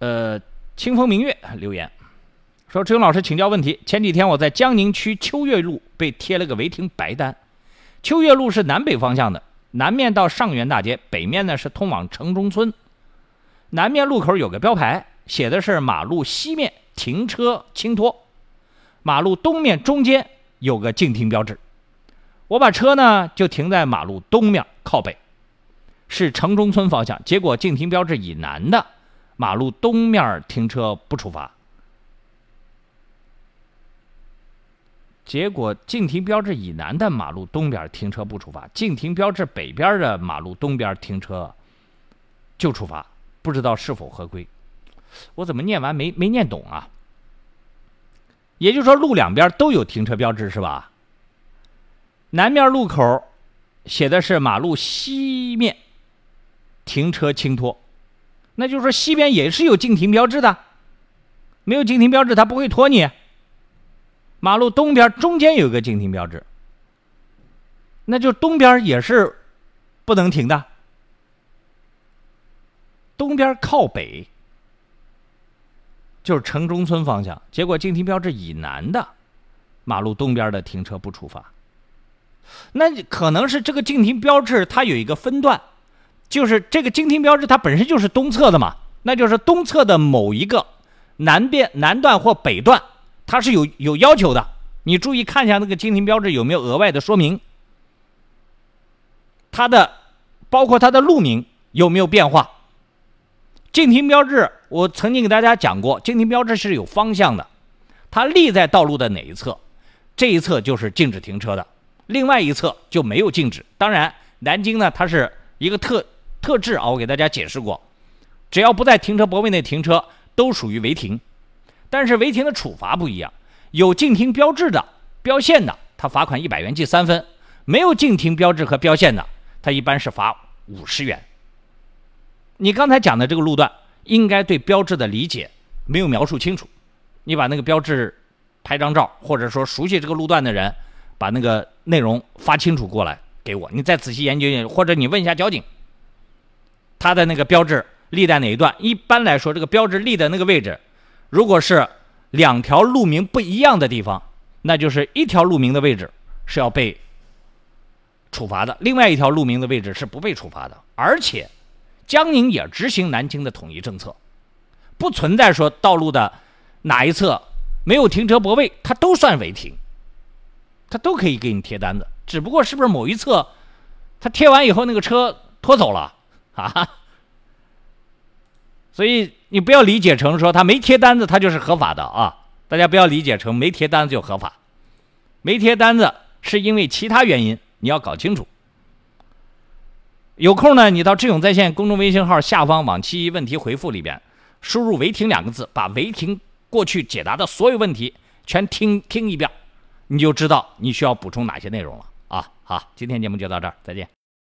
呃，清风明月留言说：“志勇老师请教问题。前几天我在江宁区秋月路被贴了个违停白单。秋月路是南北方向的，南面到上元大街，北面呢是通往城中村。南面路口有个标牌，写的是马路西面停车轻拖，马路东面中间有个禁停标志。我把车呢就停在马路东面靠北，是城中村方向。结果禁停标志以南的。”马路东面停车不处罚，结果禁停标志以南的马路东边停车不处罚，禁停标志北边的马路东边停车就处罚，不知道是否合规？我怎么念完没没念懂啊？也就是说，路两边都有停车标志是吧？南面路口写的是马路西面停车轻拖。那就是说，西边也是有禁停标志的，没有禁停标志，他不会拖你。马路东边中间有个禁停标志，那就东边也是不能停的。东边靠北就是城中村方向，结果禁停标志以南的马路东边的停车不处罚。那可能是这个禁停标志它有一个分段。就是这个禁停标志，它本身就是东侧的嘛，那就是东侧的某一个南边南段或北段，它是有有要求的。你注意看一下那个禁停标志有没有额外的说明，它的包括它的路名有没有变化。禁停标志我曾经给大家讲过，禁停标志是有方向的，它立在道路的哪一侧，这一侧就是禁止停车的，另外一侧就没有禁止。当然，南京呢，它是一个特。特质啊，我给大家解释过，只要不在停车泊位内停车，都属于违停。但是违停的处罚不一样，有禁停标志的、标线的，他罚款一百元记三分；没有禁停标志和标线的，他一般是罚五十元。你刚才讲的这个路段，应该对标志的理解没有描述清楚。你把那个标志拍张照，或者说熟悉这个路段的人，把那个内容发清楚过来给我，你再仔细研究研究，或者你问一下交警。它的那个标志立在哪一段？一般来说，这个标志立的那个位置，如果是两条路名不一样的地方，那就是一条路名的位置是要被处罚的，另外一条路名的位置是不被处罚的。而且，江宁也执行南京的统一政策，不存在说道路的哪一侧没有停车泊位，它都算违停，它都可以给你贴单子。只不过是不是某一侧，它贴完以后那个车拖走了？啊，所以你不要理解成说他没贴单子，他就是合法的啊！大家不要理解成没贴单子就合法，没贴单子是因为其他原因，你要搞清楚。有空呢，你到智勇在线公众微信号下方往期问题回复里边，输入“违停”两个字，把违停过去解答的所有问题全听听一遍，你就知道你需要补充哪些内容了啊！好，今天节目就到这儿，再见。